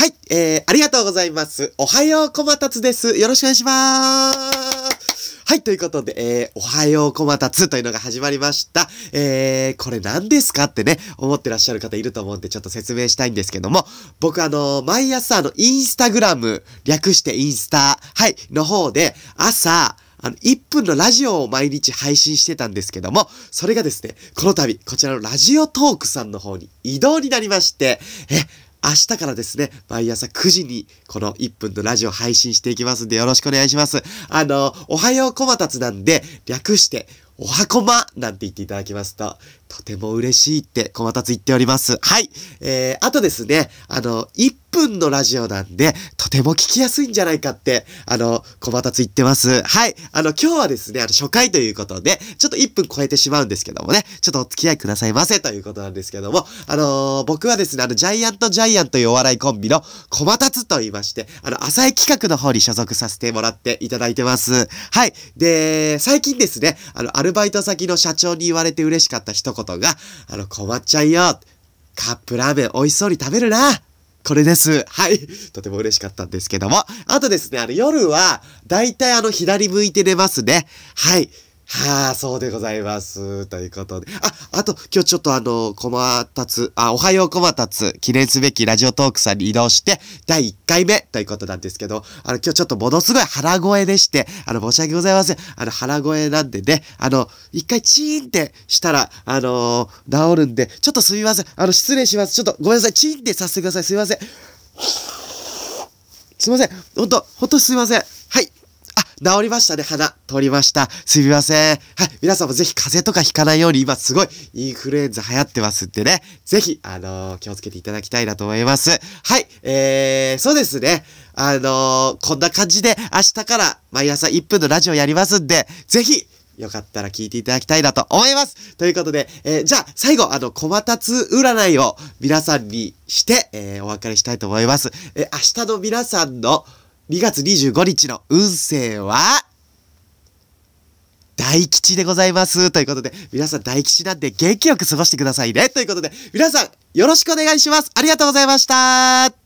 はい、えー、ありがとうございます。おはようこまたつです。よろしくお願いします。はい、ということで、えー、おはようこまたつというのが始まりました。えー、これ何ですかってね、思ってらっしゃる方いると思うんで、ちょっと説明したいんですけども、僕あの、毎朝あの、インスタグラム、略してインスタ、はい、の方で、朝、あの、1分のラジオを毎日配信してたんですけども、それがですね、この度、こちらのラジオトークさんの方に移動になりまして、え、明日からですね、毎朝9時にこの1分のラジオ配信していきますんでよろしくお願いします。あの、おはようこまたつなんで、略して、おはこまなんて言っていただきますと、とても嬉しいってこまたつ言っております。はい。えー、あとですね、あの、1分のラジオなんで、とても聞きやすいんじゃないかって、あの、小松言ってます。はい。あの、今日はですね、あの、初回ということで、ちょっと1分超えてしまうんですけどもね、ちょっとお付き合いくださいませということなんですけども、あのー、僕はですね、あの、ジャイアントジャイアンというお笑いコンビの小松と言いまして、あの、浅井企画の方に所属させてもらっていただいてます。はい。で、最近ですね、あの、アルバイト先の社長に言われて嬉しかった一言が、あの、困っちゃいよ、カップラーメン美味しそうに食べるなこれです。はい。とても嬉しかったんですけども。あとですね、あの夜は、だいたいあの左向いて寝ますね。はい。はあ、そうでございます。ということで。あ、あと、今日ちょっとあの、コマタツ、あ、おはようコマタツ、記念すべきラジオトークさんに移動して、第1回目ということなんですけど、あの、今日ちょっとものすごい腹声でして、あの、申し訳ございません。あの、腹声なんでね、あの、一回チーンってしたら、あのー、治るんで、ちょっとすみません。あの、失礼します。ちょっとごめんなさい。チーンってさせてください。すみません。すみません。ほんと、ほんとすみません。治りましたね、鼻。通りました。すみません。はい。皆さんもぜひ風邪とかひかないように、今すごいインフルエンザ流行ってますんでね。ぜひ、あのー、気をつけていただきたいなと思います。はい。えー、そうですね。あのー、こんな感じで明日から毎朝1分のラジオやりますんで、ぜひ、よかったら聞いていただきたいなと思います。ということで、えー、じゃあ、最後、あの、小松占いを皆さんにして、えー、お別れしたいと思います。えー、明日の皆さんの2月25日の運勢は、大吉でございます。ということで、皆さん大吉なんで元気よく過ごしてくださいね。ということで、皆さんよろしくお願いします。ありがとうございました。